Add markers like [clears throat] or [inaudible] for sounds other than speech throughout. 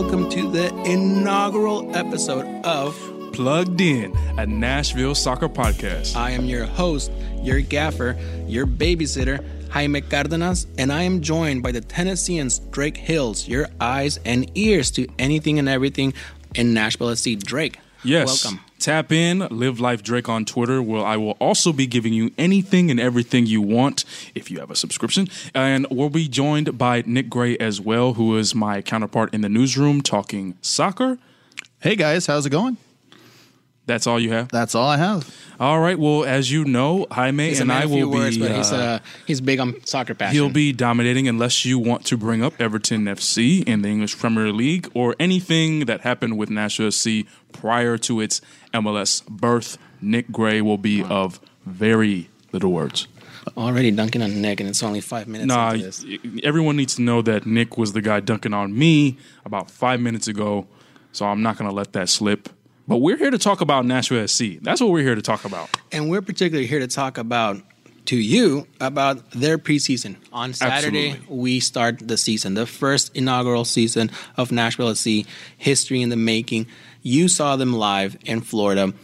welcome to the inaugural episode of Plugged In, a Nashville soccer podcast. I am your host, your gaffer, your babysitter, Jaime Cardenas, and I am joined by the Tennesseans, Drake Hills, your eyes and ears to anything and everything in Nashville Let's see, Drake, Yes. welcome. Tap in, live life Drake on Twitter, where I will also be giving you anything and everything you want if you have a subscription. And we'll be joined by Nick Gray as well, who is my counterpart in the newsroom talking soccer. Hey guys, how's it going? That's all you have. That's all I have. All right. Well, as you know, Jaime He's a and man I of few will words, be. but he's, uh, uh, he's big on soccer passion. He'll be dominating unless you want to bring up Everton FC in the English Premier League or anything that happened with Nashville SC prior to its MLS birth. Nick Gray will be of very little words. already dunking on Nick, and it's only five minutes Nah, into this. y- everyone needs to know that Nick was the guy dunking on me about five minutes ago, so I'm not going to let that slip. But we're here to talk about Nashville SC. That's what we're here to talk about. And we're particularly here to talk about to you about their preseason. On Saturday, Absolutely. we start the season, the first inaugural season of Nashville SC, history in the making. You saw them live in Florida.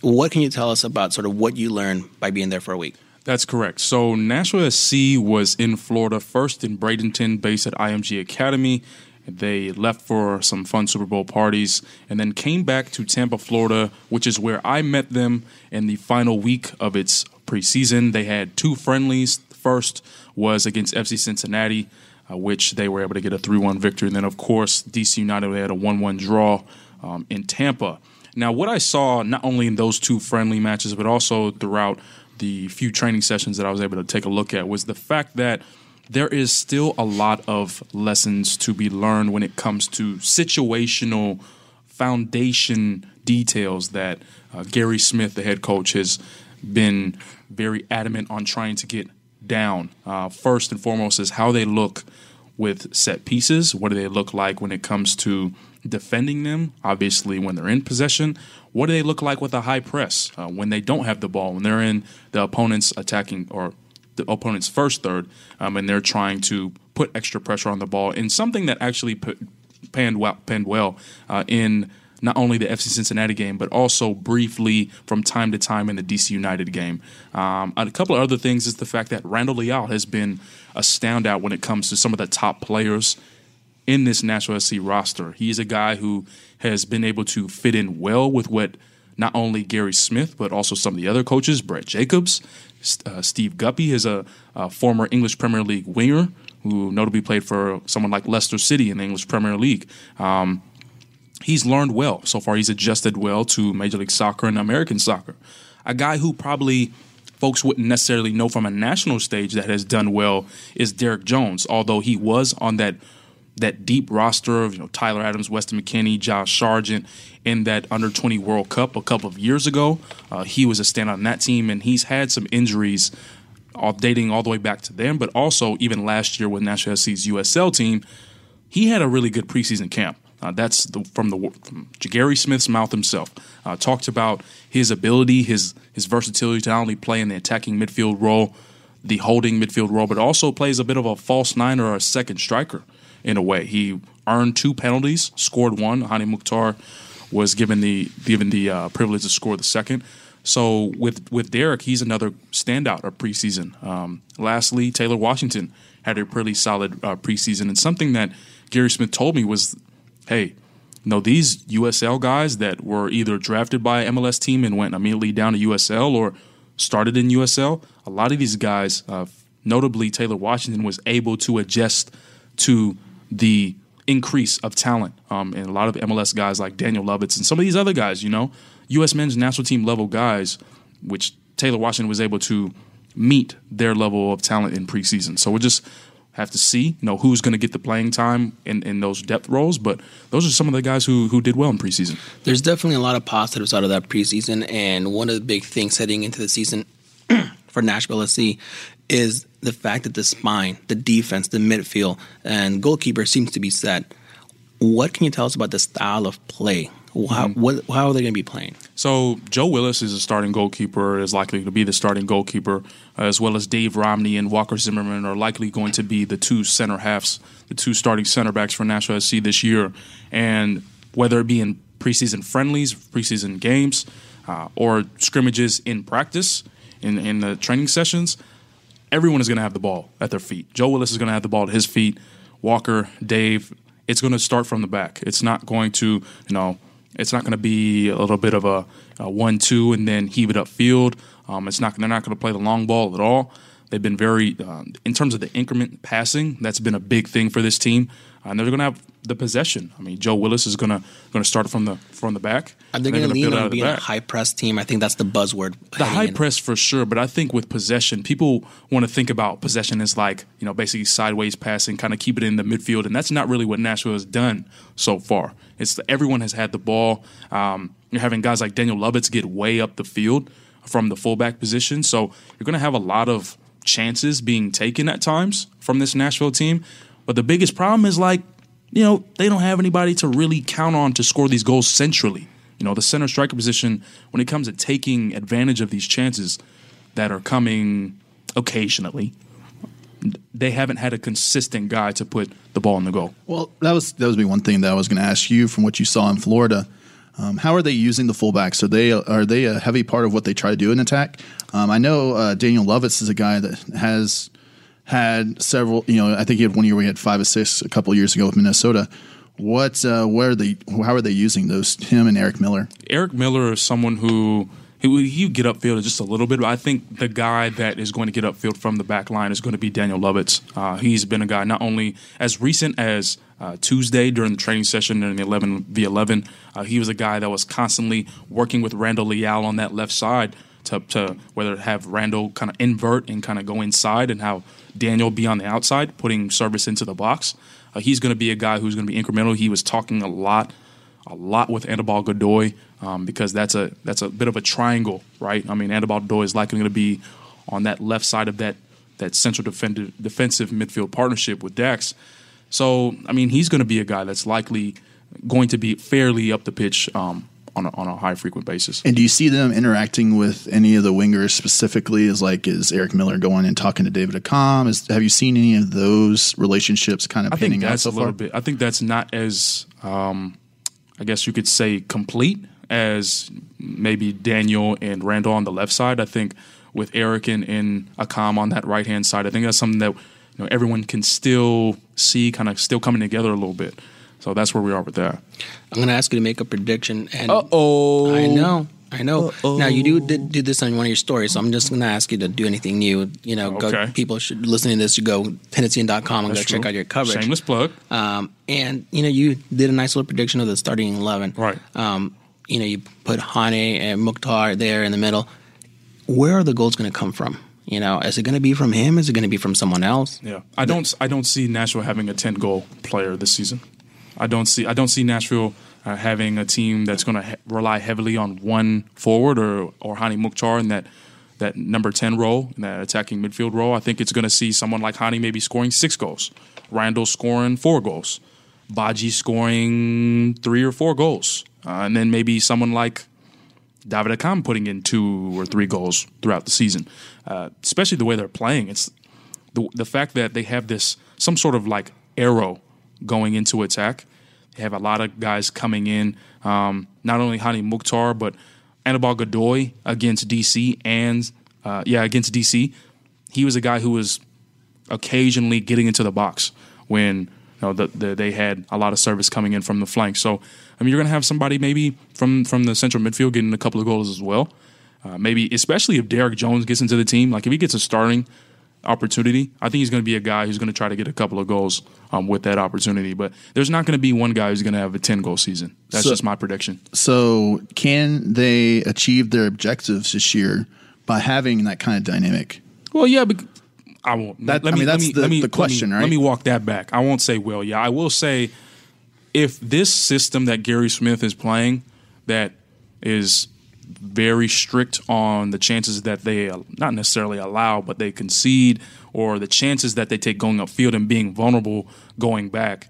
What can you tell us about sort of what you learned by being there for a week? That's correct. So Nashville SC was in Florida first in Bradenton, based at IMG Academy. They left for some fun Super Bowl parties and then came back to Tampa, Florida, which is where I met them in the final week of its preseason. They had two friendlies. The first was against FC Cincinnati, uh, which they were able to get a 3 1 victory. And then, of course, DC United had a 1 1 draw um, in Tampa. Now, what I saw not only in those two friendly matches, but also throughout the few training sessions that I was able to take a look at was the fact that there is still a lot of lessons to be learned when it comes to situational foundation details that uh, Gary Smith, the head coach, has been very adamant on trying to get down. Uh, first and foremost is how they look with set pieces. What do they look like when it comes to defending them? Obviously, when they're in possession. What do they look like with a high press uh, when they don't have the ball? When they're in the opponent's attacking or the opponent's first third, um, and they're trying to put extra pressure on the ball in something that actually put, panned well, panned well uh, in not only the FC Cincinnati game, but also briefly from time to time in the DC United game. Um, a couple of other things is the fact that Randall Leal has been a standout when it comes to some of the top players in this Nashville SC roster. He's a guy who has been able to fit in well with what not only Gary Smith, but also some of the other coaches, Brett Jacobs, uh, Steve Guppy is a, a former English Premier League winger who notably played for someone like Leicester City in the English Premier League. Um, he's learned well so far. He's adjusted well to Major League Soccer and American soccer. A guy who probably folks wouldn't necessarily know from a national stage that has done well is Derek Jones, although he was on that that deep roster of you know Tyler Adams, Weston McKennie, Josh Sargent in that under 20 World Cup a couple of years ago. Uh, he was a standout on that team, and he's had some injuries dating all the way back to them, but also even last year with Nashville SC's USL team, he had a really good preseason camp. Uh, that's the, from the from Smith's mouth himself. Uh, talked about his ability, his his versatility to not only play in the attacking midfield role, the holding midfield role, but also plays a bit of a false nine or a second striker in a way. He earned two penalties, scored one. Hany Mukhtar was given the given the uh, privilege to score the second. So with with Derek, he's another standout of preseason. Um, lastly, Taylor Washington had a pretty solid uh, preseason, and something that Gary Smith told me was, "Hey, you know these USL guys that were either drafted by an MLS team and went immediately down to USL or started in USL. A lot of these guys, uh, notably Taylor Washington, was able to adjust to the increase of talent. Um, and a lot of MLS guys like Daniel Lovitz and some of these other guys, you know, U.S. men's national team level guys, which Taylor Washington was able to meet their level of talent in preseason. So we'll just have to see, you know, who's going to get the playing time in, in those depth roles. But those are some of the guys who who did well in preseason. There's definitely a lot of positives out of that preseason, and one of the big things heading into the season for Nashville SC is the fact that the spine, the defense, the midfield, and goalkeeper seems to be set. What can you tell us about the style of play How, what, how are they going to be playing? So Joe Willis is a starting goalkeeper, is likely to be the starting goalkeeper, as well as Dave Romney and Walker Zimmerman are likely going to be the two center halves, the two starting center backs for Nashville SC this year. And whether it be in preseason friendlies, preseason games, uh, or scrimmages in practice, in, in the training sessions, everyone is going to have the ball at their feet. Joe Willis is going to have the ball at his feet. Walker, Dave, it's going to start from the back. It's not going to, you know, it's not going to be a little bit of a, a one-two and then heave it upfield. Um, it's not. They're not going to play the long ball at all. They've been very, uh, in terms of the increment passing, that's been a big thing for this team. And they're going to have the possession. I mean, Joe Willis is going to going to start from the from the back. Are they going to lean on being a high press team? I think that's the buzzword. The high in. press for sure, but I think with possession, people want to think about possession as like you know basically sideways passing, kind of keep it in the midfield, and that's not really what Nashville has done so far. It's the, everyone has had the ball. Um, you're having guys like Daniel Lovitz get way up the field from the fullback position, so you're going to have a lot of chances being taken at times from this Nashville team. But the biggest problem is like, you know, they don't have anybody to really count on to score these goals centrally. You know, the center striker position, when it comes to taking advantage of these chances that are coming occasionally, they haven't had a consistent guy to put the ball in the goal. Well, that was that was be one thing that I was going to ask you from what you saw in Florida. Um, how are they using the fullbacks? Are they are they a heavy part of what they try to do in attack? Um, I know uh, Daniel Lovitz is a guy that has had several. You know, I think he had one year where he had five assists a couple years ago with Minnesota. What, uh, where are they? How are they using those? Him and Eric Miller. Eric Miller is someone who he, he get upfield just a little bit, but I think the guy that is going to get upfield from the back line is going to be Daniel Lovitz. Uh, he's been a guy not only as recent as uh, Tuesday during the training session in the 11 v 11. Uh, he was a guy that was constantly working with Randall Leal on that left side to, to whether have Randall kind of invert and kind of go inside and how Daniel be on the outside, putting service into the box. Uh, he's going to be a guy who's going to be incremental. He was talking a lot, a lot with Anibal Godoy um, because that's a that's a bit of a triangle, right? I mean, Anibal Godoy is likely going to be on that left side of that that central defensive defensive midfield partnership with Dax. So, I mean, he's going to be a guy that's likely going to be fairly up the pitch um, on a, on a high frequent basis. And do you see them interacting with any of the wingers specifically? Is like is Eric Miller going and talking to David Accam? Is have you seen any of those relationships kind of I think that's so a little bit. I think that's not as um, I guess you could say complete as maybe Daniel and Randall on the left side. I think with Eric and, and Accam on that right hand side, I think that's something that you know everyone can still see kind of still coming together a little bit. So that's where we are with that. I'm going to ask you to make a prediction. And uh oh. I know. I know. Uh-oh. Now you do did, do this on one of your stories, so I'm just going to ask you to do anything new. You know, okay. go, people should listening to this should go tennessean.com and That's go true. check out your coverage. Shameless plug. Um, and you know, you did a nice little prediction of the starting eleven. Right. Um, you know, you put Hany Mukhtar there in the middle. Where are the goals going to come from? You know, is it going to be from him? Is it going to be from someone else? Yeah, I don't. I don't see Nashville having a ten goal player this season. I don't see I don't see Nashville uh, having a team that's going to he- rely heavily on one forward or or Hany Mukhtar in that that number ten role, in that attacking midfield role. I think it's going to see someone like Hany maybe scoring six goals, Randall scoring four goals, Badji scoring three or four goals, uh, and then maybe someone like David Accam putting in two or three goals throughout the season. Uh, especially the way they're playing, it's the the fact that they have this some sort of like arrow going into attack. They have a lot of guys coming in, um, not only Hany Mukhtar, but Anibal Godoy against DC and, uh, yeah, against DC. He was a guy who was occasionally getting into the box when you know, the, the, they had a lot of service coming in from the flank. So, I mean, you're going to have somebody maybe from, from the central midfield getting a couple of goals as well. Uh, maybe, especially if Derek Jones gets into the team. Like, if he gets a starting opportunity, I think he's going to be a guy who's going to try to get a couple of goals um, with that opportunity. But there's not going to be one guy who's going to have a 10 goal season. That's so, just my prediction. So, can they achieve their objectives this year by having that kind of dynamic? Well, yeah, but I won't. That, let me, I mean, that's me, the, me, the question, let me, right? Let me walk that back. I won't say, well, yeah. I will say if this system that Gary Smith is playing that is very strict on the chances that they not necessarily allow, but they concede, or the chances that they take going upfield and being vulnerable going back.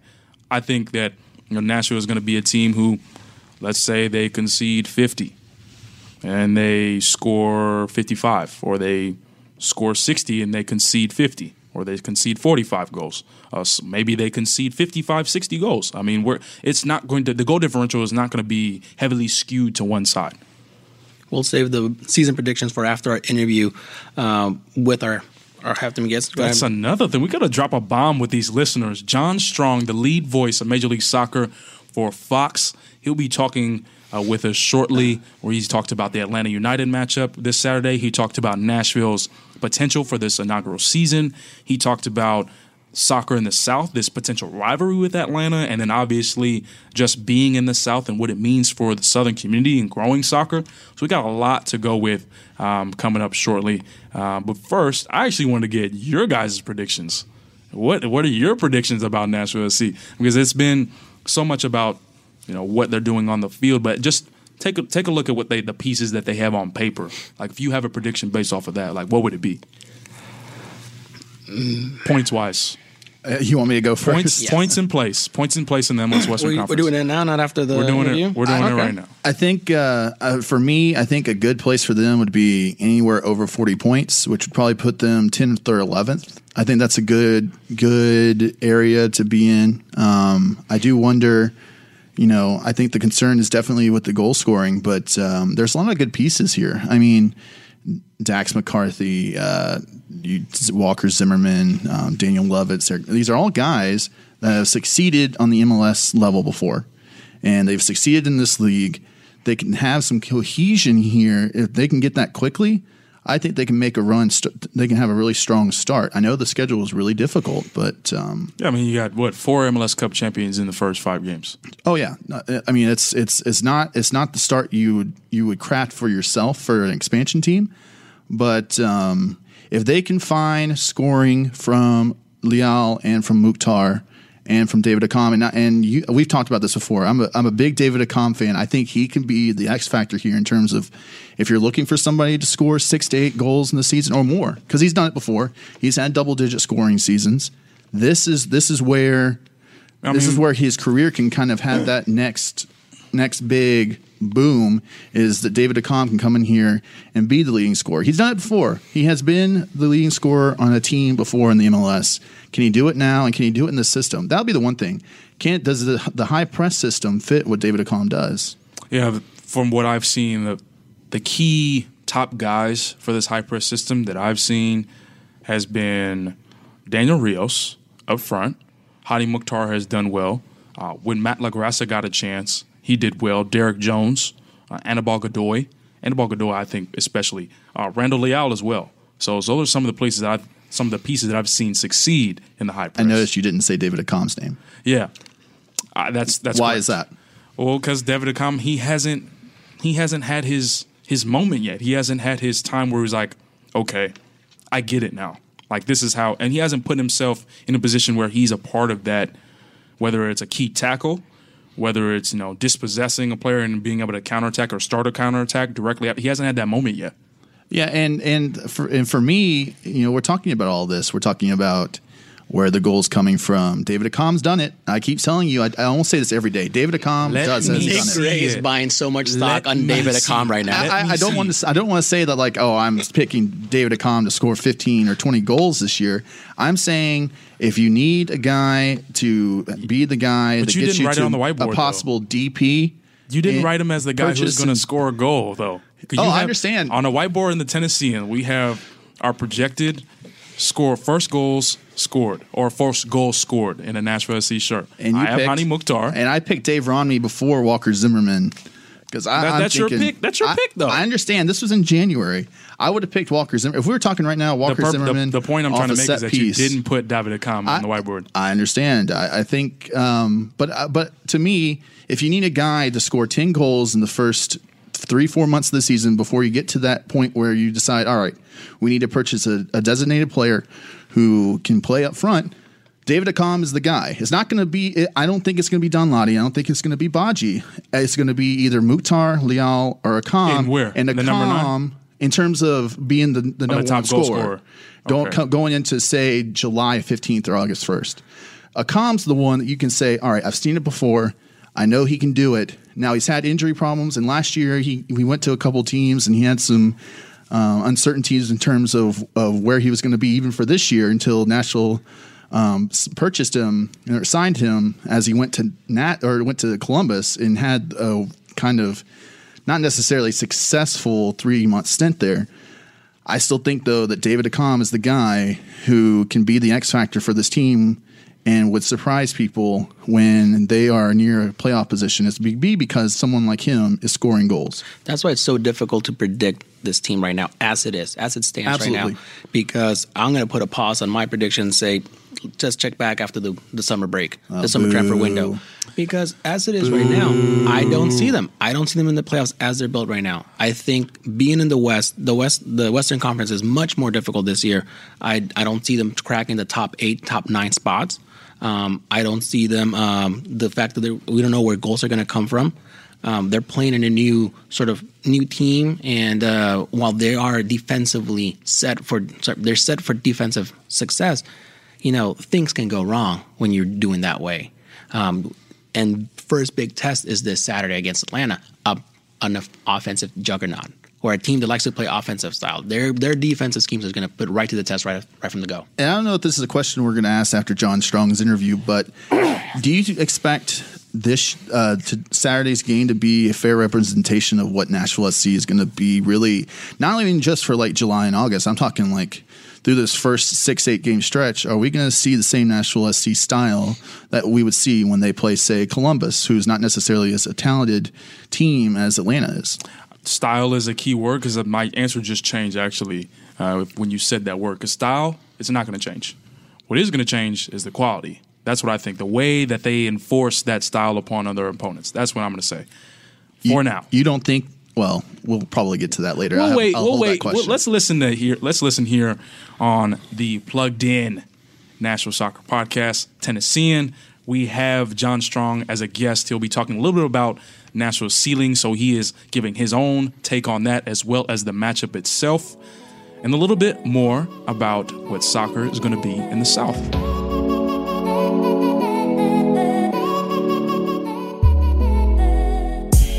I think that you know Nashville is going to be a team who let's say they concede 50 and they score 55, or they score 60 and they concede 50, or they concede 45 goals. Uh, so maybe they concede 55, 60 goals. I mean, we're, it's not going to, the goal differential is not going to be heavily skewed to one side. We'll save the season predictions for after our interview um, with our our halftime guests. That's another thing. We got to drop a bomb with these listeners. John Strong, the lead voice of Major League Soccer for Fox, he'll be talking uh, with us shortly, where he's talked about the Atlanta United matchup this Saturday. He talked about Nashville's potential for this inaugural season. He talked about soccer in the South, this potential rivalry with Atlanta, and then obviously just being in the South and what it means for the Southern community and growing soccer. So we got a lot to go with um, coming up shortly. Uh, but first, I actually want to get your guys' predictions. What what are your predictions about Nashville SC? Because it's been so much about you know what they're doing on the field, but just take a, take a look at what they the pieces that they have on paper. Like if you have a prediction based off of that, like what would it be? Points wise, Uh, you want me to go first? points Yes. points in place, points in place in the MLS Western We, we're doing it now, not after the We're doing interview? it. We're doing it Okay. right now. I think uh, uh, for me, I think a good place for them would be anywhere over 40 points, which would probably put them 10th or 11th. I think that's a good good area to be in. Um, I do wonder, you know, I think the concern is definitely with the goal scoring, but um, there's a lot of good pieces here. I mean, Dax McCarty, uh, Walker Zimmerman, um, Daniel Lovitz. These are all guys that have succeeded on the MLS level before, and they've succeeded in this league. They can have some cohesion here if they can get that quickly. I think they can make a run. St- they can have a really strong start. I know the schedule is really difficult, but um, Yeah, I mean you got what four MLS Cup champions in the first five games. Oh yeah, I mean it's it's it's not it's not the start you would you would craft for yourself for an expansion team, but um, if they can find scoring from Leal and from Mukhtar and from David Accam and and you, we've talked about this before. I'm a I'm a big David Akam fan. I think he can be the X factor here in terms of if you're looking for somebody to score six to eight goals in the season or more because he's done it before. He's had double digit scoring seasons. This is this is where I this is where his career can kind of have that next next big boom is that David Accam can come in here and be the leading scorer. He's done it before. He has been the leading scorer on a team before in the MLS. Can he do it now and can he do it in the system? That'll be the one thing. Can does the the high press system fit what David Accam does? Yeah, from what I've seen, the the key top guys for this high press system that I've seen has been Daniel Rios up front. Hany Mukhtar has done well. Uh, when Matt LaGrassa got a chance, he did well. Derek Jones, uh, Anibal Godoy, Anibal Godoy, I think especially uh, Randall Leal as well. So those are some of the places I've, some of the pieces that I've seen succeed in the high I noticed you didn't say David Accam's name. Yeah, uh, that's that's Why correct. is that? Well, because David Accam, he hasn't he hasn't had his his moment yet. He hasn't had his time where he's like, okay, I get it now. Like this is how, and he hasn't put himself in a position where he's a part of that. Whether it's a key tackle, whether it's you know dispossessing a player and being able to counterattack or start a counterattack directly, he hasn't had that moment yet. Yeah, and and for and for me, you know, we're talking about all this. We're talking about where the goal's coming from. David Accam's done it. I keep telling you, I, I almost say this every day. David Accam Let does has me done Nick it. see Gray is buying so much stock Let on me David see Accam right now. Let I, me I don't see. want to. I don't want to say that like, oh, I'm picking David Accam to score 15 or 20 goals this year. I'm saying if you need a guy to be the guy But that you gets didn't you write it to on the whiteboard, a though. possible DP, You didn't and write him as the guy who's purchase going to and- score a goal, though. Oh, you I have- understand. On a whiteboard in the Tennessean, we have our projected score, first goals scored, or first goal scored in a Nashville SC shirt. And you I have picked, Hany Mukhtar. and I picked Dave Romney before Walker Zimmerman because I, That- that's your pick. That's your I- pick, though. I understand. This was in January. I would have picked Walker Zimmerman if we were talking right now. Walker the- Zimmerman. the point I'm trying to make is that piece. you didn't put David Accam on the whiteboard. I understand. I, I think, um, but uh, but to me, if you need a guy to score ten goals in the first three four months of the season before you get to that point where you decide, all right, we need to purchase a, a designated player who can play up front. David Accam is the guy. It's not going to be. I don't think it's going to be Danladi. I don't think it's going to be Badji. It's going to be either Mukhtar, Leal, or Accam. In where? And The number nine? Accam, in terms of being the, the number top one goal scorer. scorer. Don't Okay. going into say July fifteenth or August first. Accam's the one that you can say, all right, I've seen it before. I know he can do it, Now he's had injury problems, and last year he he went to a couple teams and he had some uh, uncertainties in terms of of where he was going to be even for this year until Nashville. Um, purchased him or signed him as he went to Nat or went to Columbus and had a kind of not necessarily successful three month stint there. I still think though that David Accam is the guy who can be the X factor for this team and would surprise people when they are near a playoff position. It's be because someone like him is scoring goals. That's why it's so difficult to predict this team right now, as it is, as it stands right Absolutely. now. Because I'm going to put a pause on my prediction and say, just check back after the, the summer break, the uh, summer transfer window. Because as it is right now, I don't see them. I don't see them in the playoffs as they're built right now. I think being in the West, the West, the Western Conference is much more difficult this year. I I don't see them cracking the top eight, top nine spots. Um, I don't see them. Um, the fact that we don't know where goals are going to come from. Um, they're playing in a new sort of new team, and uh, while they are defensively set for, they're set for defensive success. You know, things can go wrong when you're doing that way. Um, and first big test is this Saturday against Atlanta, a, an offensive juggernaut or a team that likes to play offensive style. Their their defensive schemes is going to put right to the test right right from the go. And I don't know if this is a question we're going to ask after John Strong's interview, but do you expect this uh, to Saturday's game to be a fair representation of what Nashville SC is going to be? Really, not even just for like July and August. I'm talking like through this first six eight game stretch. Are we going to see the same Nashville SC style that we would see when they play, say, Columbus, who's not necessarily as a talented team as Atlanta is? Style is a key word because my answer just changed actually uh, when you said that word. Because style, it's not going to change. What is going to change is the quality. That's what I think. The way that they enforce that style upon other opponents. That's what I'm going to say. For You- now. you don't think? Well, we'll probably get to that later. We'll wait. I'll we'll wait. Well, let's listen to here. Let's listen here on the Plugged In National Soccer Podcast, Tennessean. We have John Strong as a guest. He'll be talking a little bit about Nashville ceiling, so he is giving his own take on that as well as the matchup itself, and a little bit more about what soccer is going to be in the South.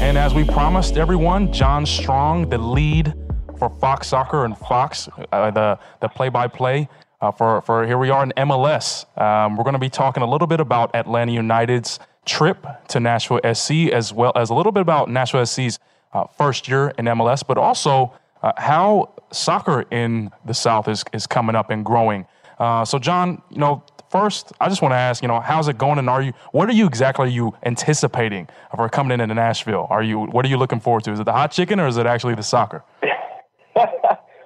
And as we promised everyone, John Strong, the lead for Fox Soccer and Fox, uh, the the play-by-play uh, for for here we are in MLS. Um, we're going to be talking a little bit about Atlanta United's trip to Nashville SC, as well as a little bit about Nashville SC's uh, first year in MLS, but also uh, how soccer in the South is is coming up and growing. Uh, so, John, you know, first, I just want to ask, you know, how's it going, and are you, what are you exactly are you anticipating for coming in into Nashville? Are you, what are you looking forward to? Is it the hot chicken, or is it actually the soccer?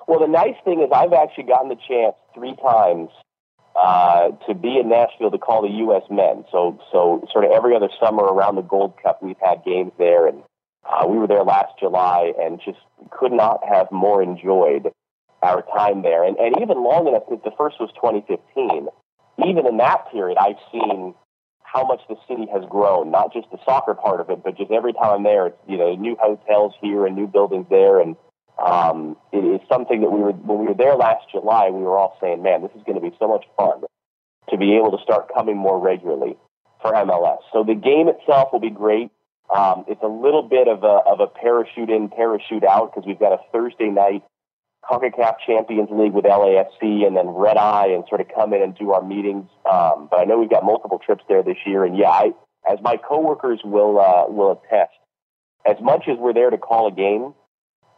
Well, the nice thing is I've actually gotten the chance three times uh, to be in Nashville to call the U.S. men. So, so sort of every other summer around the Gold Cup, we've had games there, and uh, we were there last July, and just could not have more enjoyed our time there. And, and even long enough, the first was 2015. Even in that period, I've seen how much the city has grown. Not just the soccer part of it, but just every time I'm there, it's, you know, new hotels here and new buildings there, and um, it is something that we were when we were there last July. We were all saying, "Man, this is going to be so much fun to be able to start coming more regularly for MLS." So the game itself will be great. Um, it's a little bit of a of a parachute in, parachute out because we've got a Thursday night CONCACAF Champions League with LAFC and then Red Eye and sort of come in and do our meetings. Um, but I know we've got multiple trips there this year, and yeah, I, as my coworkers will uh, will attest, as much as we're there to call a game,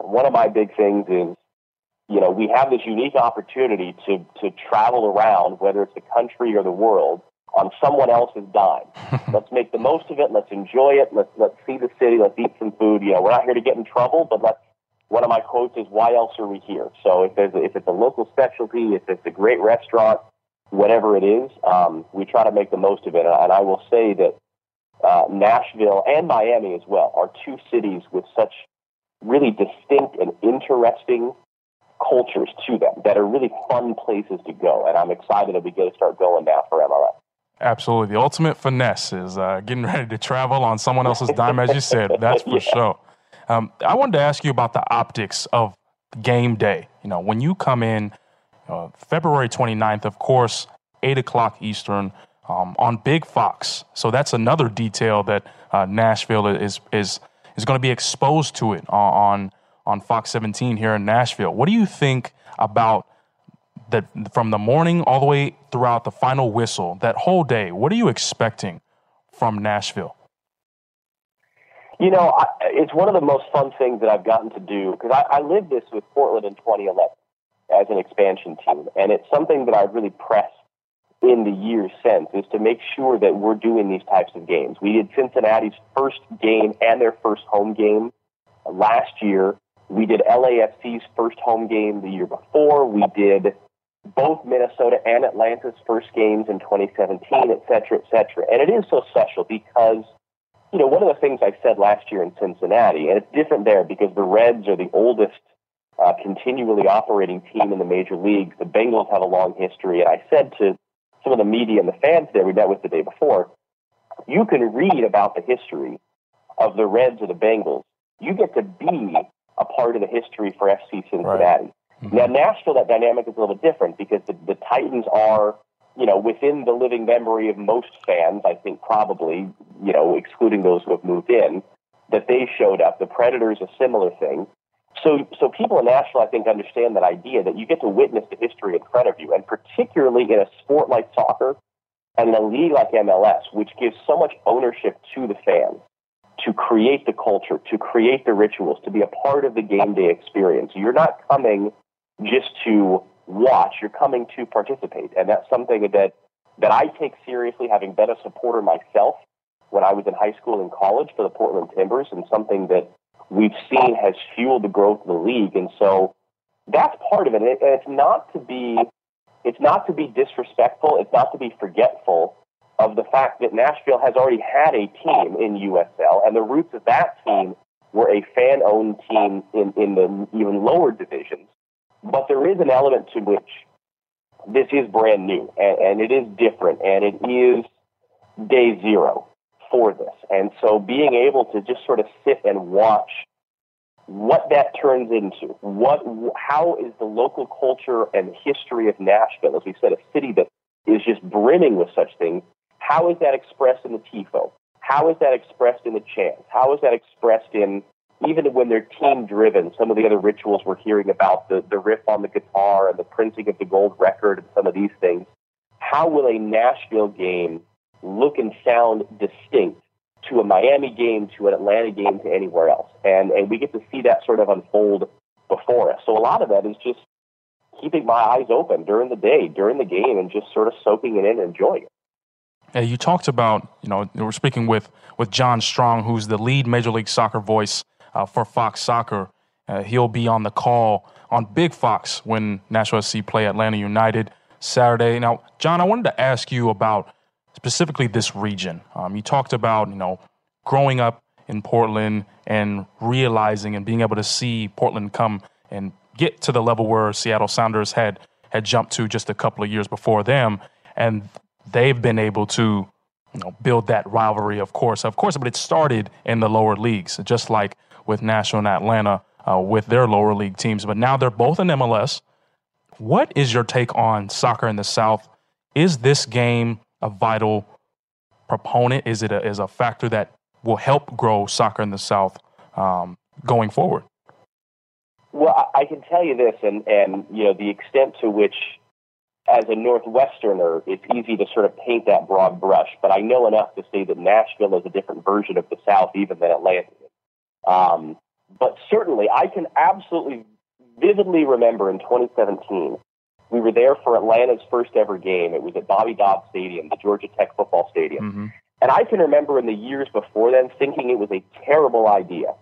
one of my big things is, you know, we have this unique opportunity to to travel around, whether it's the country or the world, on someone else's dime. [laughs] let's make the most of it. Let's enjoy it. Let's let's see the city. Let's eat some food. You know, we're not here to get in trouble, but let's. One of my quotes is, "Why else are we here?" So if there's a, if it's a local specialty, if it's a great restaurant, whatever it is, um, we try to make the most of it. And I will say that uh, Nashville and Miami as well are two cities with such really distinct and interesting cultures to them that are really fun places to go. And I'm excited that we get to start going now for MLS. Absolutely. The ultimate finesse is uh, getting ready to travel on someone else's dime, as you said. That's for [laughs] Yeah. sure. Um, I wanted to ask you about the optics of game day. You know, when you come in uh, February 29th, of course, 8 o'clock Eastern, um, on Big Fox. So that's another detail that uh, Nashville is is is going to be exposed to it on on Fox 17 here in Nashville. What do you think about that from the morning all the way throughout the final whistle, that whole day? What are you expecting from Nashville? You know, I, it's one of the most fun things that I've gotten to do because I, I lived this with Portland in 2011 as an expansion team, and it's something that I've really pressed in the years since is to make sure that we're doing these types of games. We did Cincinnati's first game and their first home game last year. We did LAFC's first home game the year before. We did both Minnesota and Atlanta's first games in 2017, et cetera, et cetera. And it is so special because, you know, one of the things I said last year in Cincinnati, and it's different there because the Reds are the oldest uh, continually operating team in the major leagues. The Bengals have a long history. And I said to some of the media and the fans there we met with the day before, you can read about the history of the Reds or the Bengals. You get to be a part of the history for FC Cincinnati. Right. Mm-hmm. Now, Nashville, that dynamic is a little bit different because the, the Titans are, you know, within the living memory of most fans, I think probably, you know, excluding those who have moved in, that they showed up. The Predators, a similar thing. So, so people in Nashville, I think, understand that idea that you get to witness the history in front of you, and particularly in a sport like soccer and a league like MLS, which gives so much ownership to the fans to create the culture, to create the rituals, to be a part of the game day experience. You're not coming just to watch; you're coming to participate, and that's something that that I take seriously, having been a supporter myself when I was in high school and college for the Portland Timbers, and something that we've seen has fueled the growth of the league. And so that's part of it. And it's not to be it's not to be disrespectful. It's not to be forgetful of the fact that Nashville has already had a team in USL, and the roots of that team were a fan-owned team in, in the even lower divisions. But there is an element to which this is brand new, and, and it is different, and it is day zero for this. And so being able to just sort of sit and watch what that turns into, what, how is the local culture and history of Nashville, as we said, a city that is just brimming with such things, how is that expressed in the TIFO? How is that expressed in the chants? How is that expressed in even when they're team driven, some of the other rituals we're hearing about, the, the riff on the guitar and the printing of the gold record and some of these things, how will a Nashville game look and sound distinct to a Miami game, to an Atlanta game, to anywhere else. And, and we get to see that sort of unfold before us. So a lot of that is just keeping my eyes open during the day, during the game, and just sort of soaking it in and enjoying it. You talked about, you know, we're speaking with, with John Strong, who's the lead Major League Soccer voice uh, for Fox Soccer. Uh, he'll be on the call on Big Fox when Nashville SC play Atlanta United Saturday. Now, John, I wanted to ask you about specifically this region. Um, you talked about, you know, growing up in Portland and realizing and being able to see Portland come and get to the level where Seattle Sounders had had jumped to just a couple of years before them, and they've been able to, you know, build that rivalry. Of course, of course, but it started in the lower leagues, just like with Nashville and Atlanta uh, with their lower league teams. But now they're both in MLS. What is your take on soccer in the South? Is this game a vital proponent? Is it a, is a factor that will help grow soccer in the South um, going forward? Well, I can tell you this, and, and you know the extent to which, as a Northwesterner, it's easy to sort of paint that broad brush. But I know enough to say that Nashville is a different version of the South, even than Atlanta. Um, but certainly, I can absolutely vividly remember in 2017 we were there for Atlanta's first ever game. It was at Bobby Dodd Stadium, the Georgia Tech football stadium. Mm-hmm. And I can remember in the years before then thinking it was a terrible idea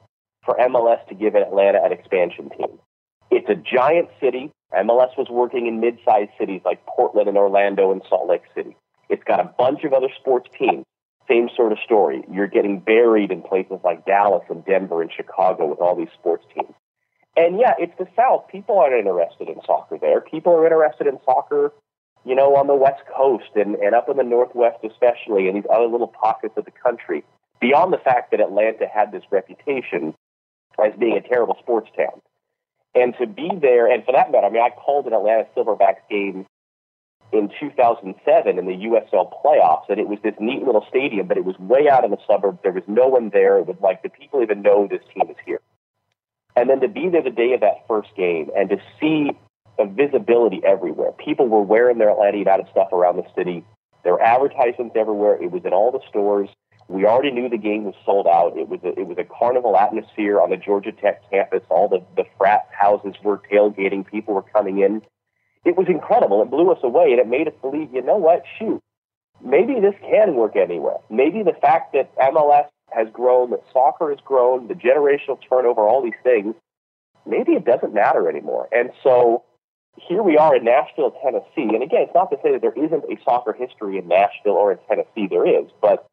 for MLS to give Atlanta an expansion team. It's a giant city. MLS was working in mid-sized cities like Portland and Orlando and Salt Lake City. It's got a bunch of other sports teams. Same sort of story. You're getting buried in places like Dallas and Denver and Chicago with all these sports teams. And yeah, it's the South. People aren't interested in soccer there. People are interested in soccer, you know, on the West Coast and, and up in the Northwest, especially, and these other little pockets of the country. Beyond the fact that Atlanta had this reputation as being a terrible sports town. And to be there, and for that matter, I mean, I called an Atlanta Silverbacks game in 2007 in the USL playoffs, and it was this neat little stadium, but it was way out in the suburbs. There was no one there. It was like, do people even know this team is here? And then to be there the day of that first game and to see a visibility everywhere. People were wearing their Atlanta United stuff around the city. There were advertisements everywhere. It was in all the stores. We already knew the game was sold out. It was a, it was a carnival atmosphere on the Georgia Tech campus. All the, the frat houses were tailgating. People were coming in. It was incredible. It blew us away, and it made us believe, you know what? Shoot, maybe this can work anywhere. Maybe the fact that MLS has grown, that soccer has grown, the generational turnover, all these things, maybe it doesn't matter anymore. And so here we are in Nashville, Tennessee. And again, it's not to say that there isn't a soccer history in Nashville or in Tennessee. There is, but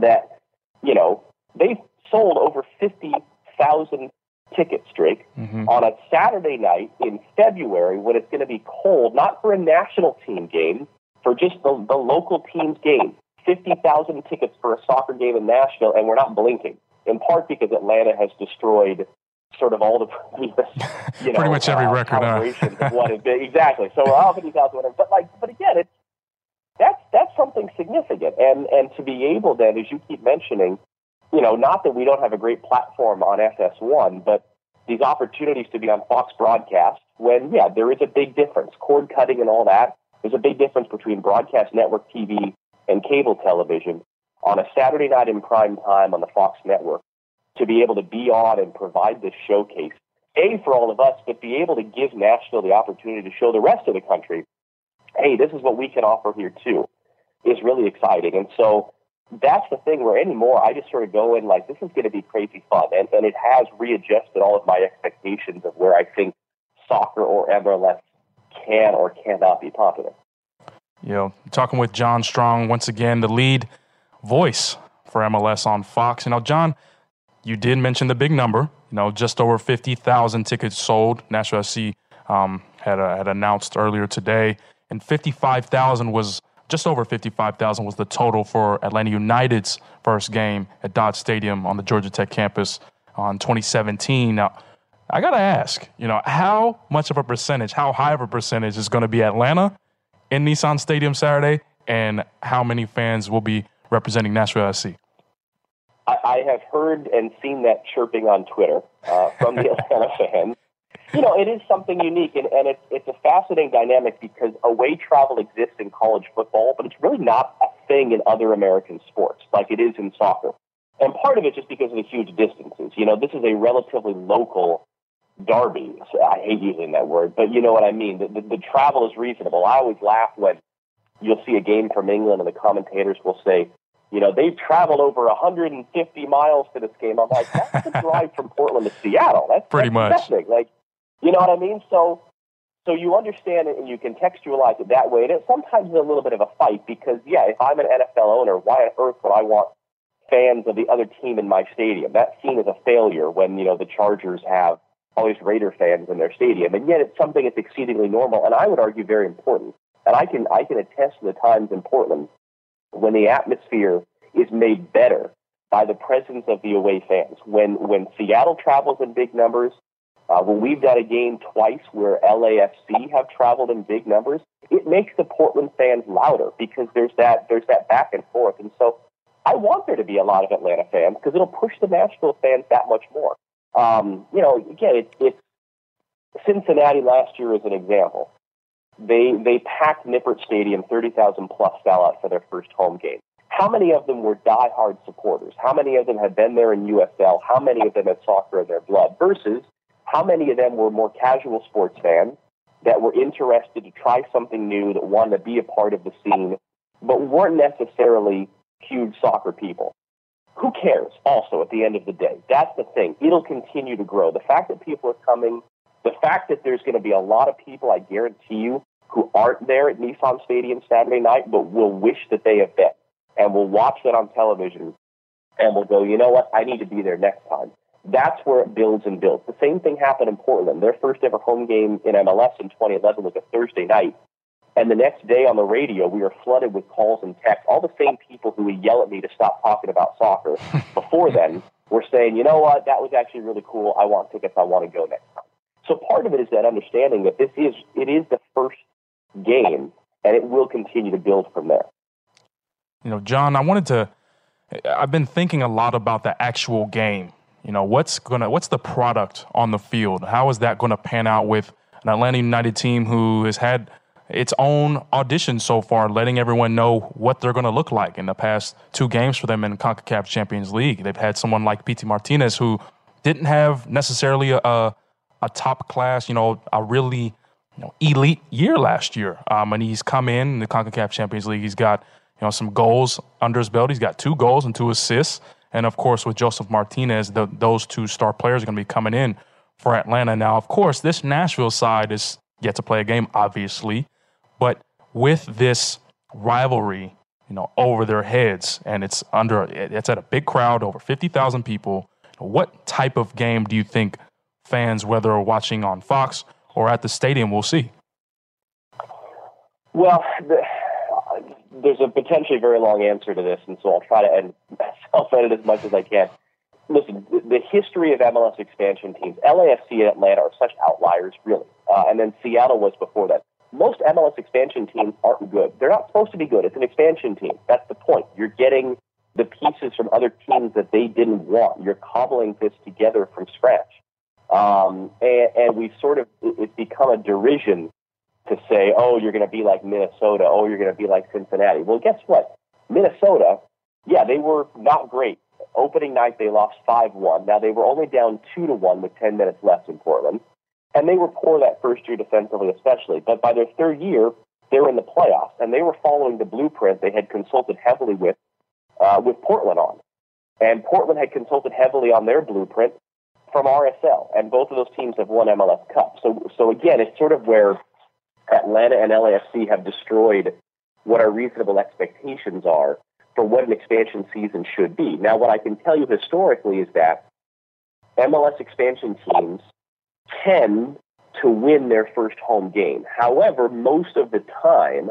that, you know, they've sold over 50,000 tickets, Drake, mm-hmm. on a Saturday night in February when it's going to be cold, not for a national team game, for just the, the local team's game. 50,000 tickets for a soccer game in Nashville, and we're not blinking, in part because Atlanta has destroyed sort of all the [laughs] you know pretty much every uh, record huh? of what it exactly. So we're all 50,000 whatever, but like, but again, it's that's that's something significant, and and to be able then, as you keep mentioning, you know, not that we don't have a great platform on FS1, but these opportunities to be on Fox broadcast when yeah, there is a big difference, cord cutting and all that. There's a big difference between broadcast network TV and cable television on a Saturday night in prime time on the Fox network to be able to be on and provide this showcase, A, for all of us, but be able to give Nashville the opportunity to show the rest of the country, hey, this is what we can offer here too, is really exciting. And so that's the thing where anymore I just sort of go in like, this is going to be crazy fun. And, and it has readjusted all of my expectations of where I think soccer or MLS can or cannot be popular. You know, talking with John Strong once again, the lead voice for MLS on Fox. You know, John, you did mention the big number. You know, just over fifty thousand tickets sold. Nashville SC um, had uh, had announced earlier today, and fifty five thousand was just over fifty five thousand was the total for Atlanta United's first game at Dodd Stadium on the Georgia Tech campus on 2017. Now I got to ask, you know, how much of a percentage, how high of a percentage is going to be Atlanta in Nissan Stadium Saturday, and how many fans will be representing Nashville SC? I, I have heard and seen that chirping on Twitter uh, from the [laughs] Atlanta fans. You know, it is something unique, and, and it's, it's a fascinating dynamic because away travel exists in college football, but it's really not a thing in other American sports like it is in soccer. And part of it just because of the huge distances. You know, this is a relatively local derby. I hate using that word, but you know what I mean. The, the, the travel is reasonable. I always laugh when you'll see a game from England and the commentators will say, you know, they've traveled over 150 miles to this game. I'm like, that's the [laughs] drive from Portland to Seattle. That's pretty that's much. Like, you know what I mean? So, so you understand it and you contextualize it that way. And it sometimes is a little bit of a fight because, yeah, if I'm an NFL owner, why on earth would I want fans of the other team in my stadium? That scene is a failure when, you know, the Chargers have all these Raider fans in their stadium. And yet it's something that's exceedingly normal and I would argue very important. And I can, I can attest to the times in Portland when the atmosphere is made better by the presence of the away fans. When when Seattle travels in big numbers, uh, when we've done a game twice where LAFC have traveled in big numbers, it makes the Portland fans louder because there's that there's that back and forth. And so I want there to be a lot of Atlanta fans because it'll push the Nashville fans that much more. Um, you know, again, it, it's Cincinnati last year as an example. They they packed Nippert Stadium, thirty thousand plus sellout for their first home game. How many of them were diehard supporters? How many of them had been there in USL? How many of them had soccer in their blood? Versus how many of them were more casual sports fans that were interested to try something new, that wanted to be a part of the scene, but weren't necessarily huge soccer people? Who cares also at the end of the day? That's the thing. It'll continue to grow. The fact that people are coming, the fact that there's going to be a lot of people, I guarantee you, who aren't there at Nissan Stadium Saturday night, but will wish that they have been, and will watch it on television, and will go, you know what, I need to be there next time. That's where it builds and builds. The same thing happened in Portland. Their first ever home game in MLS in 2011 was a Thursday night. And the next day on the radio, we were flooded with calls and texts. All the same people who would yell at me to stop talking about soccer [laughs] before then were saying, you know what, that was actually really cool. I want tickets. I want to go next time. So part of it is that understanding that this is, it is the first game and it will continue to build from there. You know, John, I wanted to. I've been thinking a lot about the actual game. You know, what's gonna what's the product on the field? How is that going to pan out with an Atlanta United team who has had its own audition so far, letting everyone know what they're going to look like in the past two games for them in CONCACAF Champions League. They've had someone like Pity Martinez who didn't have necessarily a, a top class, you know, a really you know, elite year last year. Um, and he's come in, in the CONCACAF Champions League. He's got you know some goals under his belt. He's got two goals and two assists. And of course, with Josef Martinez, the, those two star players are going to be coming in for Atlanta. Now, of course, this Nashville side is yet to play a game, obviously, but with this rivalry, you know, over their heads, and it's under it's at a big crowd, over fifty thousand people. What type of game do you think fans, whether watching on Fox or at the stadium, will see? Well, the, there's a potentially very long answer to this, and so I'll try to end [laughs] self-edit as much as I can. Listen, the, the history of MLS expansion teams, LAFC and Atlanta are such outliers, really, uh, and then Seattle was before that. Most MLS expansion teams aren't good. They're not supposed to be good. It's an expansion team. That's the point. You're getting the pieces from other teams that they didn't want. You're cobbling this together from scratch. Um, and, and we've sort of, it's become a derision to say, oh, you're going to be like Minnesota. Oh, you're going to be like Cincinnati. Well, guess what? Minnesota, yeah, they were not great. Opening night, they lost 5 1. Now, they were only down 2 to 1 with 10 minutes left in Portland. And they were poor that first year defensively, especially. But by their third year, they were in the playoffs, and they were following the blueprint they had consulted heavily with, uh, with Portland on. And Portland had consulted heavily on their blueprint from RSL, and both of those teams have won MLS Cup. So, so again, it's sort of where Atlanta and LAFC have destroyed what our reasonable expectations are for what an expansion season should be. Now, what I can tell you historically is that MLS expansion teams tend to win their first home game. However, most of the time,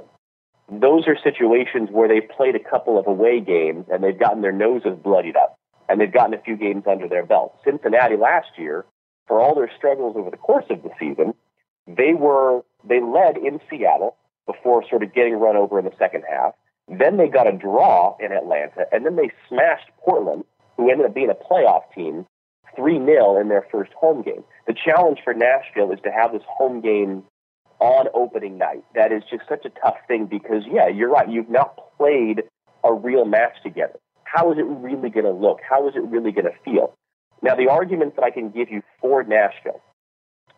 those are situations where they've played a couple of away games and they've gotten their noses bloodied up and they've gotten a few games under their belt. Cincinnati last year, for all their struggles over the course of the season, they were they led in Seattle before sort of getting run over in the second half. Then they got a draw in Atlanta, and then they smashed Portland, who ended up being a playoff team, 3 0 in their first home game. The challenge for Nashville is to have this home game on opening night. That is just such a tough thing because, yeah, you're right. You've not played a real match together. How is it really going to look? How is it really going to feel? Now, the arguments that I can give you for Nashville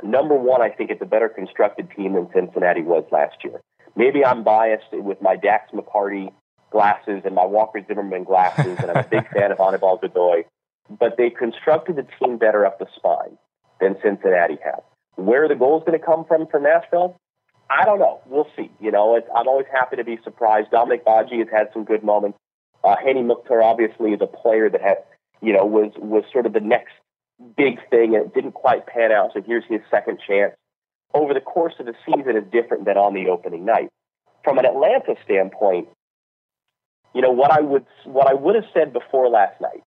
Number one, I think it's a better constructed team than Cincinnati was last year. Maybe I'm biased with my Dax McCarty glasses and my Walker Zimmerman glasses, and I'm a big [laughs] fan of Anibal Godoy, but they constructed the team better up the spine than Cincinnati has. Where are the goals going to come from for Nashville? I don't know. We'll see. You know, I'm always happy to be surprised. Dominic Badji has had some good moments. Uh, Hany Mukhtar obviously is a player that had, you know, was was sort of the next big thing and it didn't quite pan out. So here's his second chance. Over the course of the season is different than on the opening night. From an Atlanta standpoint, you know what I would what I would have said before last night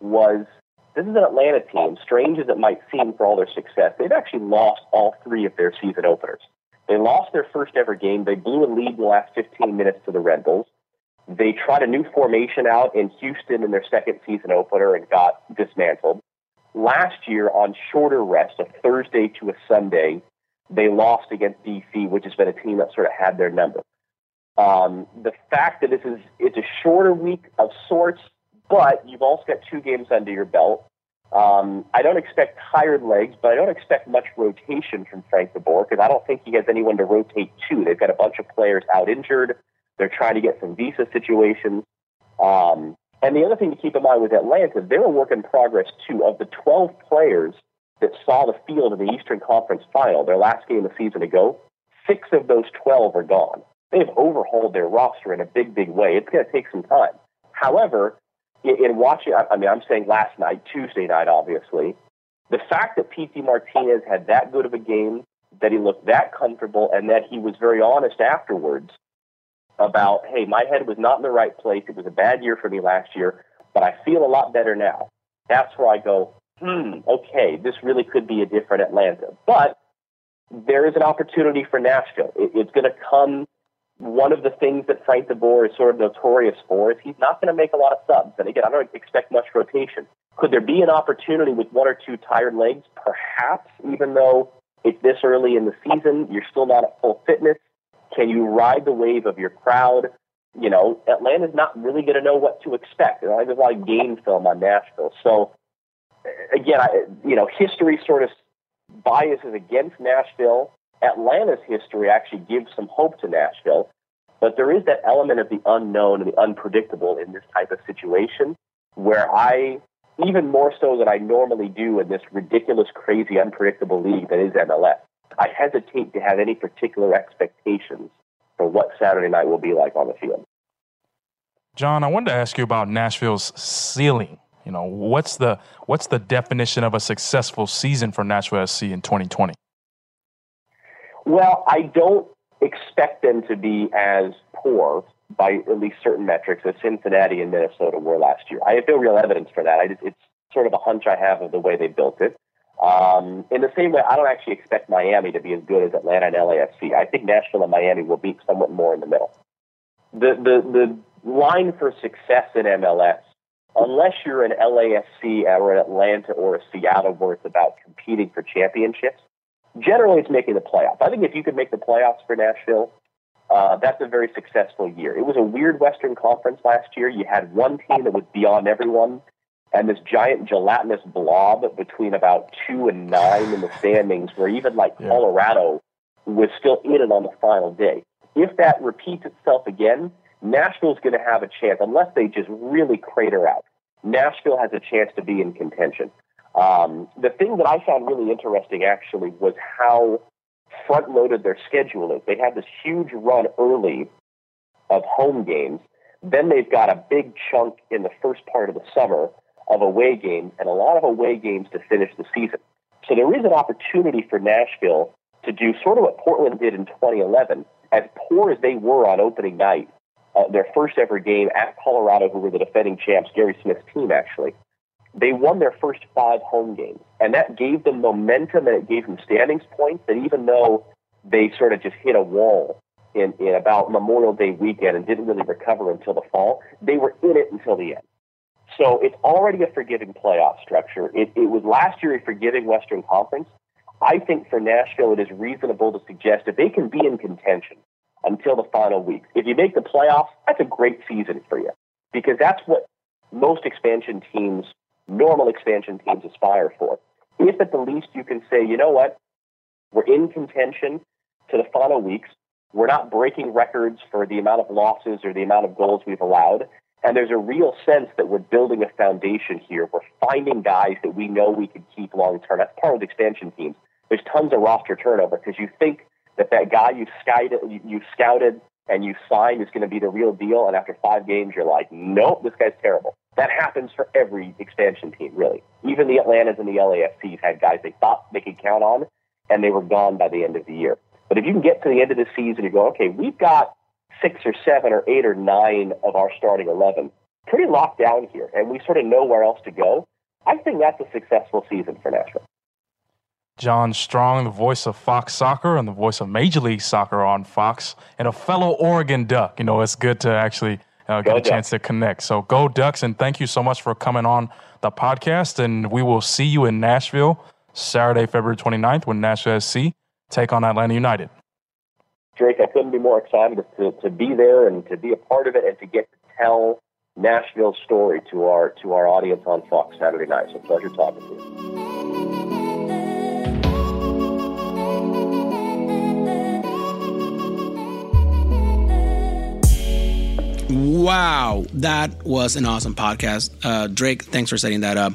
was this is an Atlanta team, strange as it might seem for all their success. They've actually lost all three of their season openers. They lost their first ever game. They blew a lead in the last 15 minutes to the Red Bulls. They tried a new formation out in Houston in their second season opener and got dismantled. Last year, on shorter rest, a Thursday to a Sunday, they lost against DC, which has been a team that sort of had their number. Um, the fact that this is it's a shorter week of sorts, but you've also got two games under your belt. Um, I don't expect tired legs, but I don't expect much rotation from Frank de Boer because I don't think he has anyone to rotate to. They've got a bunch of players out injured. They're trying to get some visa situations. Um, and the other thing to keep in mind with Atlanta, they're a work in progress too. Of the 12 players that saw the field in the Eastern Conference final, their last game a season ago, six of those 12 are gone. They've overhauled their roster in a big, big way. It's going to take some time. However, in watching, I mean, I'm saying last night, Tuesday night, obviously, the fact that Pity Martinez had that good of a game, that he looked that comfortable, and that he was very honest afterwards about, hey, my head was not in the right place. It was a bad year for me last year, but I feel a lot better now. That's where I go, hmm, okay, this really could be a different Atlanta. But there is an opportunity for Nashville. It, it's going to come one of the things that Frank de Boer is sort of notorious for is he's not going to make a lot of subs. And again, I don't expect much rotation. Could there be an opportunity with one or two tired legs? Perhaps, even though it's this early in the season, you're still not at full fitness. Can you ride the wave of your crowd? You know, Atlanta's not really going to know what to expect. You know, there's a lot of game film on Nashville. So, again, I, you know, history sort of biases against Nashville. Atlanta's history actually gives some hope to Nashville. But there is that element of the unknown and the unpredictable in this type of situation where I even more so than I normally do in this ridiculous, crazy, unpredictable league that is MLS. I hesitate to have any particular expectations for what Saturday night will be like on the field. John, I wanted to ask you about Nashville's ceiling. You know, what's the what's the definition of a successful season for Nashville SC in 2020? Well, I don't expect them to be as poor by at least certain metrics as Cincinnati and Minnesota were last year. I have no real evidence for that. I, it's sort of a hunch I have of the way they built it. Um, in the same way, I don't actually expect Miami to be as good as Atlanta and LAFC. I think Nashville and Miami will be somewhat more in the middle. The the the line for success in MLS, unless you're an LAFC or an Atlanta or a Seattle where it's about competing for championships, generally it's making the playoffs. I think if you could make the playoffs for Nashville, uh, that's a very successful year. It was a weird Western Conference last year. You had one team that was beyond everyone, and this giant gelatinous blob between about two and nine in the standings, where even like yeah. Colorado was still in it on the final day. If that repeats itself again, Nashville's going to have a chance, unless they just really crater out. Nashville has a chance to be in contention. Um, the thing that I found really interesting actually was how front loaded their schedule is. They had this huge run early of home games. Then they've got a big chunk in the first part of the summer of away games and a lot of away games to finish the season. So there is an opportunity for Nashville to do sort of what Portland did in 2011. As poor as they were on opening night, uh, their first ever game at Colorado, who were the defending champs, Gary Smith's team actually, they won their first five home games. And that gave them momentum and it gave them standings points that even though they sort of just hit a wall in, in about Memorial Day weekend and didn't really recover until the fall, they were in it until the end. So it's already a forgiving playoff structure. It, it was last year a forgiving Western Conference. I think for Nashville, it is reasonable to suggest that they can be in contention until the final week. If you make the playoffs, that's a great season for you because that's what most expansion teams normal expansion teams aspire for. If at the least you can say, you know what, we're in contention to the final weeks, we're not breaking records for the amount of losses or the amount of goals we've allowed, and there's a real sense that we're building a foundation here. We're finding guys that we know we can keep long term. That's part of the expansion teams. There's tons of roster turnover because you think that that guy you scouted, you scouted and you signed is going to be the real deal, and after five games you're like, nope, this guy's terrible. That happens for every expansion team, really. Even the Atlantas and the LAFCs had guys they thought they could count on, and they were gone by the end of the year. But if you can get to the end of the season, you go, okay, we've got six or seven or eight or nine of our starting 11 pretty locked down here, and we sort of know where else to go. I think that's a successful season for Nashville. John Strong, the voice of Fox Soccer and the voice of Major League Soccer on Fox, and a fellow Oregon Duck. You know, it's good to actually uh, get go a Ducks. chance to connect. So go Ducks, and thank you so much for coming on the podcast. And we will see you in Nashville Saturday, February 29th when Nashville SC take on Atlanta United. Drake, I couldn't be more excited to, to be there and to be a part of it and to get to tell Nashville's story to our to our audience on Fox Saturday night. So pleasure talking to you. Wow, that was an awesome podcast. Uh, Drake, thanks for setting that up.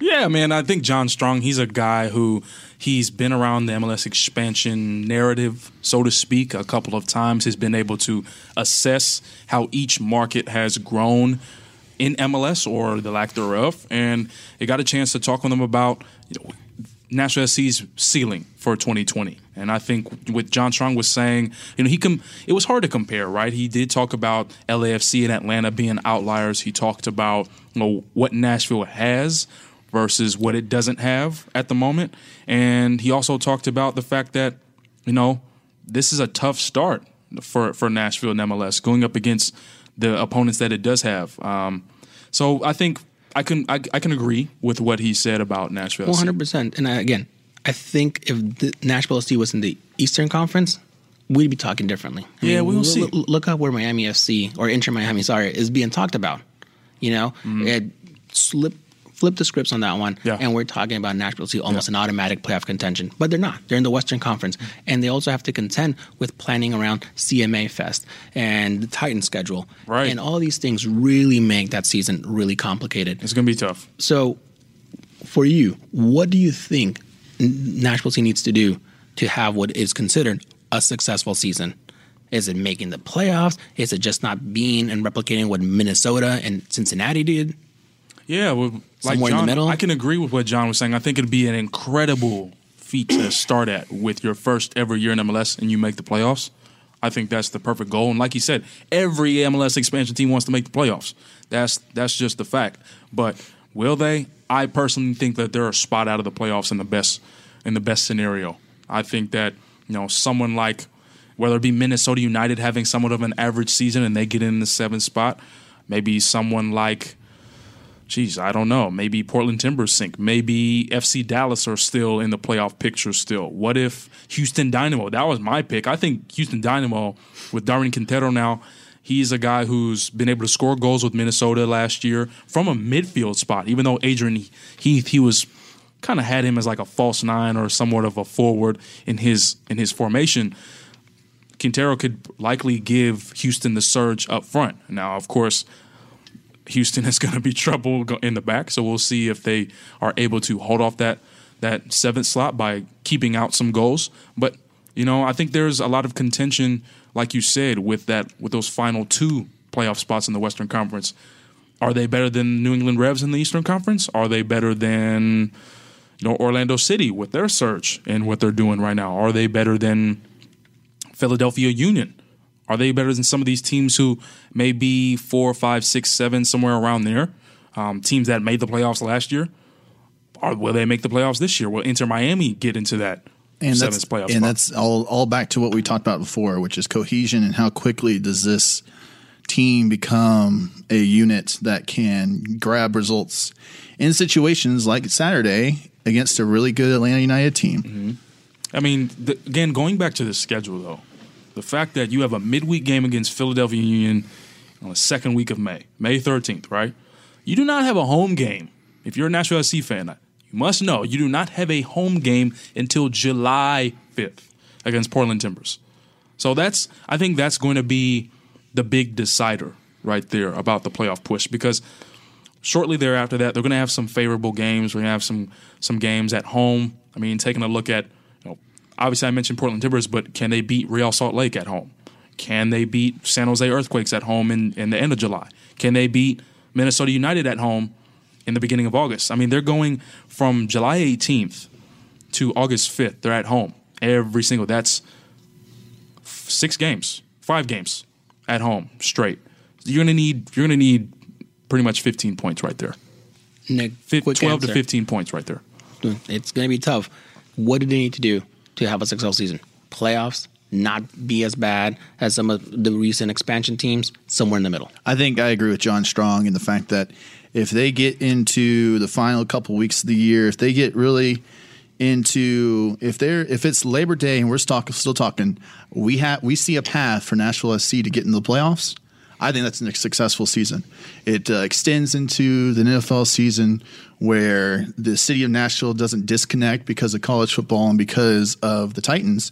Yeah, man, I think John Strong, he's a guy who he's been around the MLS expansion narrative, so to speak, a couple of times. He's been able to assess how each market has grown in MLS or the lack thereof. And he got a chance to talk with him about you know, Nashville SC's ceiling for 2020. And I think what John Strong was saying, you know, he com- it was hard to compare, right? He did talk about LAFC and Atlanta being outliers. He talked about you know, what Nashville has versus what it doesn't have at the moment. And he also talked about the fact that, you know, this is a tough start for for Nashville and MLS going up against the opponents that it does have. Um, so I think I can I, I, can agree with what he said about Nashville. One hundred percent. And I, again, I think if the Nashville SC was in the Eastern Conference, we'd be talking differently. I yeah, mean, we will see. Look up where Miami FC or Inter Miami, sorry, is being talked about. You know, mm-hmm. it slipped flip the scripts on that one, yeah. and we're talking about Nashville see almost yeah. an automatic playoff contention. But they're not. They're in the Western Conference, mm-hmm. and they also have to contend with planning around CMA Fest and the Titan schedule, right? And all these things really make that season really complicated. It's going to be tough. So, for you, what do you think Nashville C needs to do to have what is considered a successful season? Is it making the playoffs? Is it just not being and replicating what Minnesota and Cincinnati did? Yeah, well, like somewhere John, in the middle. I can agree with what John was saying. I think it'd be an incredible feat to start at with your first ever year in MLS and you make the playoffs. I think that's the perfect goal. And like you said, every MLS expansion team wants to make the playoffs. That's that's just the fact. But will they? I personally think that they're a spot out of the playoffs in the best in the best scenario. I think that you know someone like whether it be Minnesota United having somewhat of an average season and they get in the seventh spot, maybe someone like geez, I don't know. Maybe Portland Timbers sink. Maybe FC Dallas are still in the playoff picture still. What if Houston Dynamo? That was my pick. I think Houston Dynamo with Darwin Quintero now. He's a guy who's been able to score goals with Minnesota last year from a midfield spot. Even though Adrian Heath, he was kind of had him as like a false nine or somewhat of a forward in his in his formation. Quintero could likely give Houston the surge up front. Now, of course, Houston is going to be [laughs] trouble in the back. So we'll see if they are able to hold off that that seventh slot by keeping out some goals. But you know, I think there's a lot of contention, like you said, with that with those final two playoff spots in the Western Conference. Are they better than New England Revs in the Eastern Conference? Are they better than you know Orlando City with their search and what they're doing right now? Are they better than Philadelphia Union? Are they better than some of these teams who may be four, five, six, seven, somewhere around there? Um, teams that made the playoffs last year. Or will they make the playoffs this year? Will Inter Miami get into that and seventh playoff? And spot? that's all all back to what we talked about before, which is cohesion and how quickly does this team become a unit that can grab results in situations like Saturday against a really good Atlanta United team. Mm-hmm. I mean, the, again, going back to the schedule though, the fact that you have a midweek game against Philadelphia Union on the second week of May, May 13th, right? You do not have a home game. If you're a Nashville SC fan, you must know you do not have a home game until July 5th against Portland Timbers. So that's I think that's going to be the big decider right there about the playoff push because shortly thereafter that they're going to have some favorable games. We're going to have some some games at home. I mean, taking a look at obviously I mentioned Portland Timbers, but can they beat Real Salt Lake at home? Can they beat San Jose Earthquakes at home in, in the end of July? Can they beat Minnesota United at home in the beginning of August? I mean, they're going from July 18th to August 5th. They're at home every single. That's six games, five games at home straight. You're gonna need you're gonna need pretty much 15 points right there. Nick, 12 answer. to 15 points right there. It's gonna be tough. What do they need to do to have a successful season. Playoffs, not be as bad as some of the recent expansion teams, somewhere in the middle. I think I agree with John Strong in the fact that if they get into the final couple weeks of the year, if they get really into if they're if it's Labor Day and we're still, talking, we have we see a path for Nashville SC to get into the playoffs. I think that's a successful season. It uh, extends into the NFL season where the city of Nashville doesn't disconnect because of college football and because of the Titans.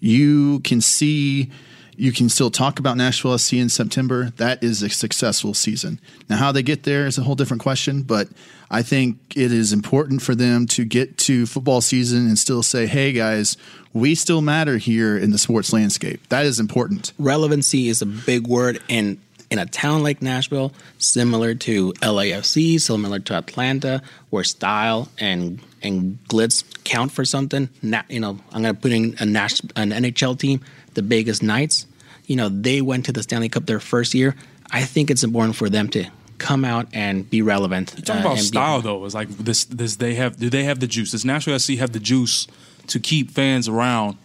You can see you can still talk about Nashville SC in September. That is a successful season. Now, how they get there is a whole different question, but I think it is important for them to get to football season and still say, hey, guys, we still matter here in the sports landscape. That is important. Relevancy is a big word, and in a town like Nashville, similar to LAFC, similar to Atlanta, where style and and glitz count for something. you know, I'm going to put in a Nash, an NHL team, the Vegas Knights. You know, they went to the Stanley Cup their first year. I think it's important for them to come out and be relevant. You're talking uh, about style, though. Is like this. This they have. Do they have the juice? Does Nashville SC have the juice to keep fans around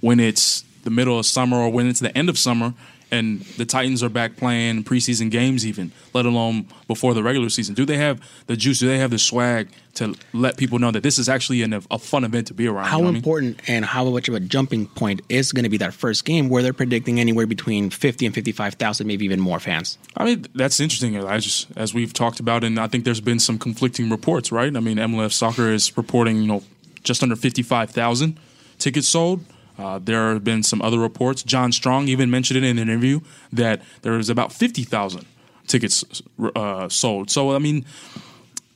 when it's the middle of summer or when it's the end of summer and the Titans are back playing preseason games, even let alone before the regular season? Do they have the juice? Do they have the swag to let people know that this is actually an, a fun event to be around? How you know what I mean? important and how much of a jumping point is going to be that first game where they're predicting anywhere between 50 and 55,000, maybe even more fans? I mean, that's interesting. I just, as we've talked about, and I think there's been some conflicting reports, right? I mean, MLS Soccer is reporting, you know, just under 55,000 tickets sold. Uh, there have been some other reports. John Strong even mentioned it in an interview that there was about 50,000 tickets uh, sold. So, I mean,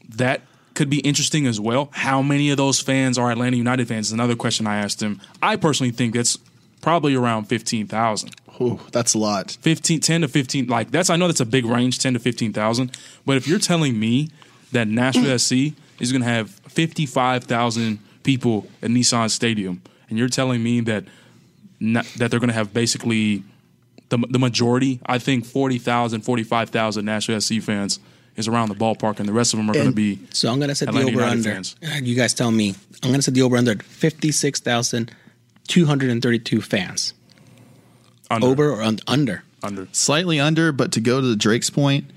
that could be interesting as well. How many of those fans are Atlanta United fans is another question I asked him. I personally think that's probably around 15,000. Ooh, that's a lot. 15 10 to 15 like that's I know that's a big range 10 to 15,000 but if you're telling me that Nashville SC is going to have 55,000 people at Nissan Stadium and you're telling me that not, that they're going to have basically the the majority I think 40,000 45,000 Nashville SC fans is around the ballpark and the rest of them are going to be So I'm going to set Atlanta the over United under. fans. You guys tell me. I'm going to set the over under 56,232 fans. under Over or un- under? under Slightly under, but to go to the Drake's point,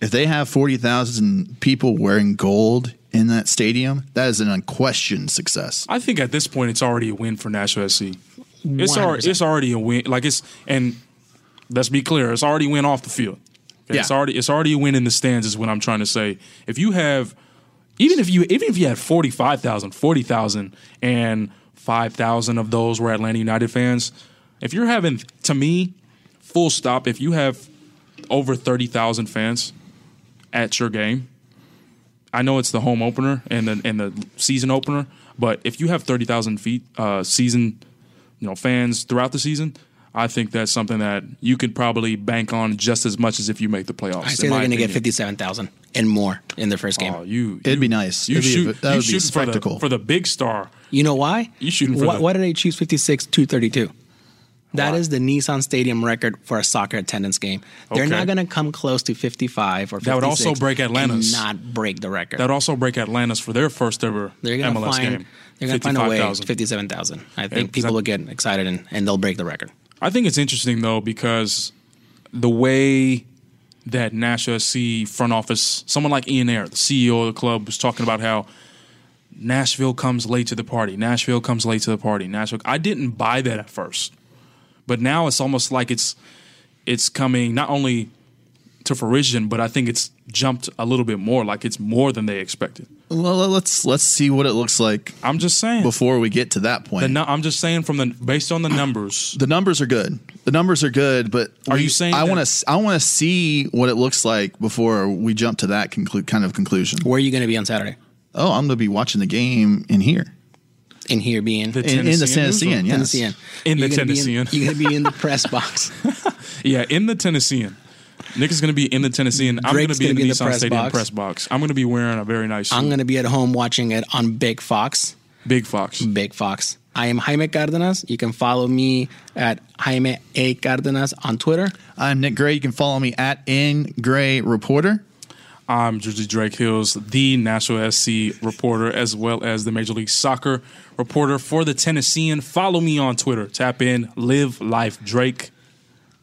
if they have 40,000 people wearing gold in that stadium, that is an unquestioned success. I think at this point it's already a win for Nashville SC. It's 100%. already it's already a win. Like it's and let's be clear, it's already a win off the field. Okay, It's already it's already a win in the stands is what I'm trying to say. If you have even if you even if you had 45,000, 40,000 and 5,000 of those were Atlanta United fans, if you're having to me full stop if you have over 30,000 fans at your game, I know it's the home opener and the and the season opener, but if you have thirty thousand feet uh, season, you know, fans throughout the season, I think that's something that you could probably bank on just as much as if you make the playoffs. I in say they're going to get 57,000 and more in their first game. Oh, you, It'd you- be nice. You It'd be a- shoot, that you would be shooting for the, for the big star. You know why? You shooting for why, the- why did they choose 56 232? That is the Nissan Stadium record for a soccer attendance game. They're Okay. not going to come close to 55 or 56. That would also break Atlanta's. and Not break the record. That would also break Atlanta's for their first ever they're to MLS find. game. They're going to find a way. 57,000. I think because people I- will get excited and, and they'll break the record. I think it's interesting though because the way that Nashville SC front office, someone like Ian Ayre, the CEO of the club, was talking about how Nashville comes late to the party. Nashville comes late to the party. Nashville. I didn't buy that at first, but now it's almost like it's it's coming not only to fruition, but I think it's jumped a little bit more. Like it's more than they expected. Well, let's let's see what it looks like I'm just saying. before we get to that point. the, nu- I'm just saying from the based on the numbers. [clears throat] the numbers are good. The numbers are good, but Are we- you saying I want to? I want to see what it looks like before we jump to that conclu- kind of conclusion. Where are you going to be on Saturday? Oh, I'm going to be watching the game in here In here being The in, in the Tennessean Tennessean. Yes. Tennessean. In the You're gonna be Tennessean. You're going to be in the press box. [laughs] Yeah, in the Tennessean. Nick is going to be in the Tennessean. I'm going to be in the be in the Nissan press Stadium box. press box. I'm going to be wearing a very nice suit. I'm going to be at home watching it on Big Fox. Big Fox. Big Fox. I am Jaime Cardenas. You can follow me at Jaime A. Cardenas on Twitter. I'm Nick Gray. You can follow me at N Gray Reporter. I'm Jersey Drake Hills, the Nashville SC reporter, as well as the Major League Soccer reporter for the Tennessean. Follow me on Twitter. Tap in, live life Drake.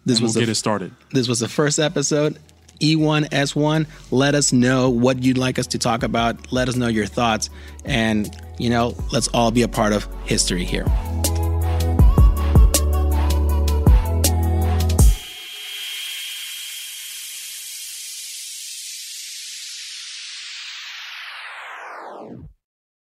This was we'll the, get it started. this was the first episode. E E1 S1. Let us know what you'd like us to talk about. Let us know your thoughts, and you know, let's all be a part of history here.